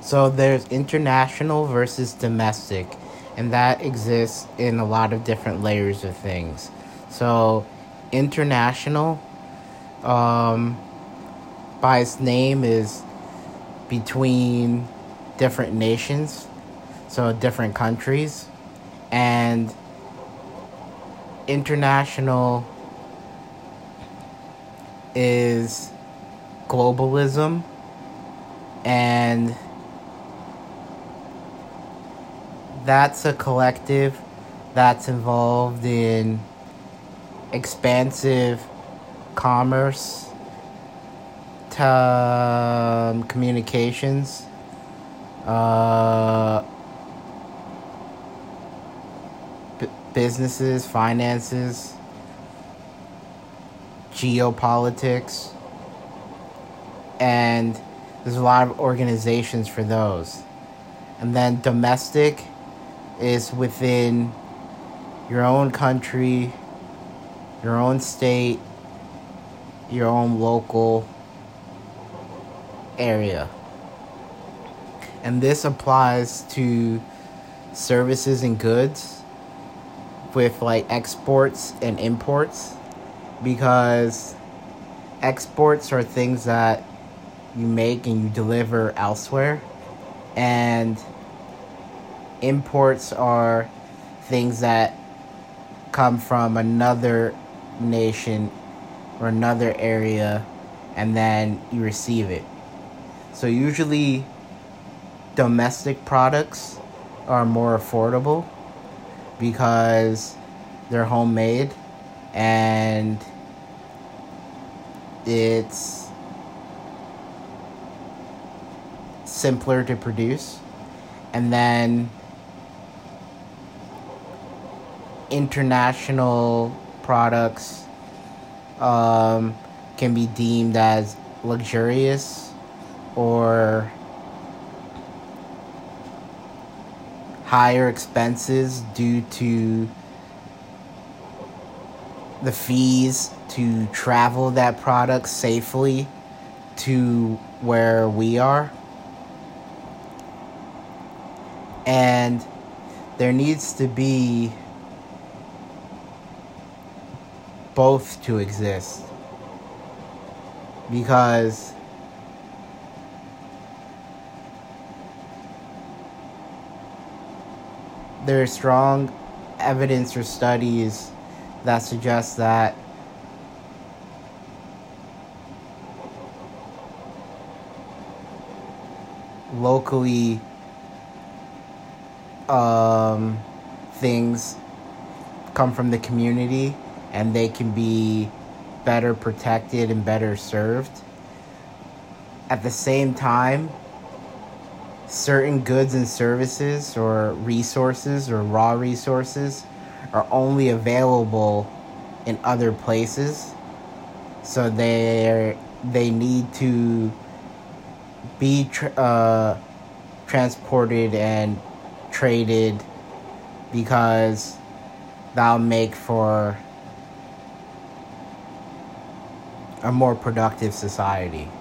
So there's international versus domestic, and that exists in a lot of different layers of things. So international, um, by its name, is between different nations, so different countries, and international is globalism and that's a collective that's involved in expansive commerce um, communications uh, b- businesses finances geopolitics and there's a lot of organizations for those. And then domestic is within your own country your own state your own local area. And this applies to services and goods with like exports and imports because exports are things that you make and you deliver elsewhere. And imports are things that come from another nation or another area and then you receive it. So usually domestic products are more affordable because they're homemade and it's simpler to produce and then international products um, can be deemed as luxurious or higher expenses due to the fees to travel that product safely to where we are. And there needs to be both to exist. Because there is strong evidence or studies that suggest that locally um, things come from the community and they can be better protected and better served. At the same time, certain goods and services or resources or raw resources are only available in other places. So they they need to be tra- uh, transported and traded because that'll make for a more productive society.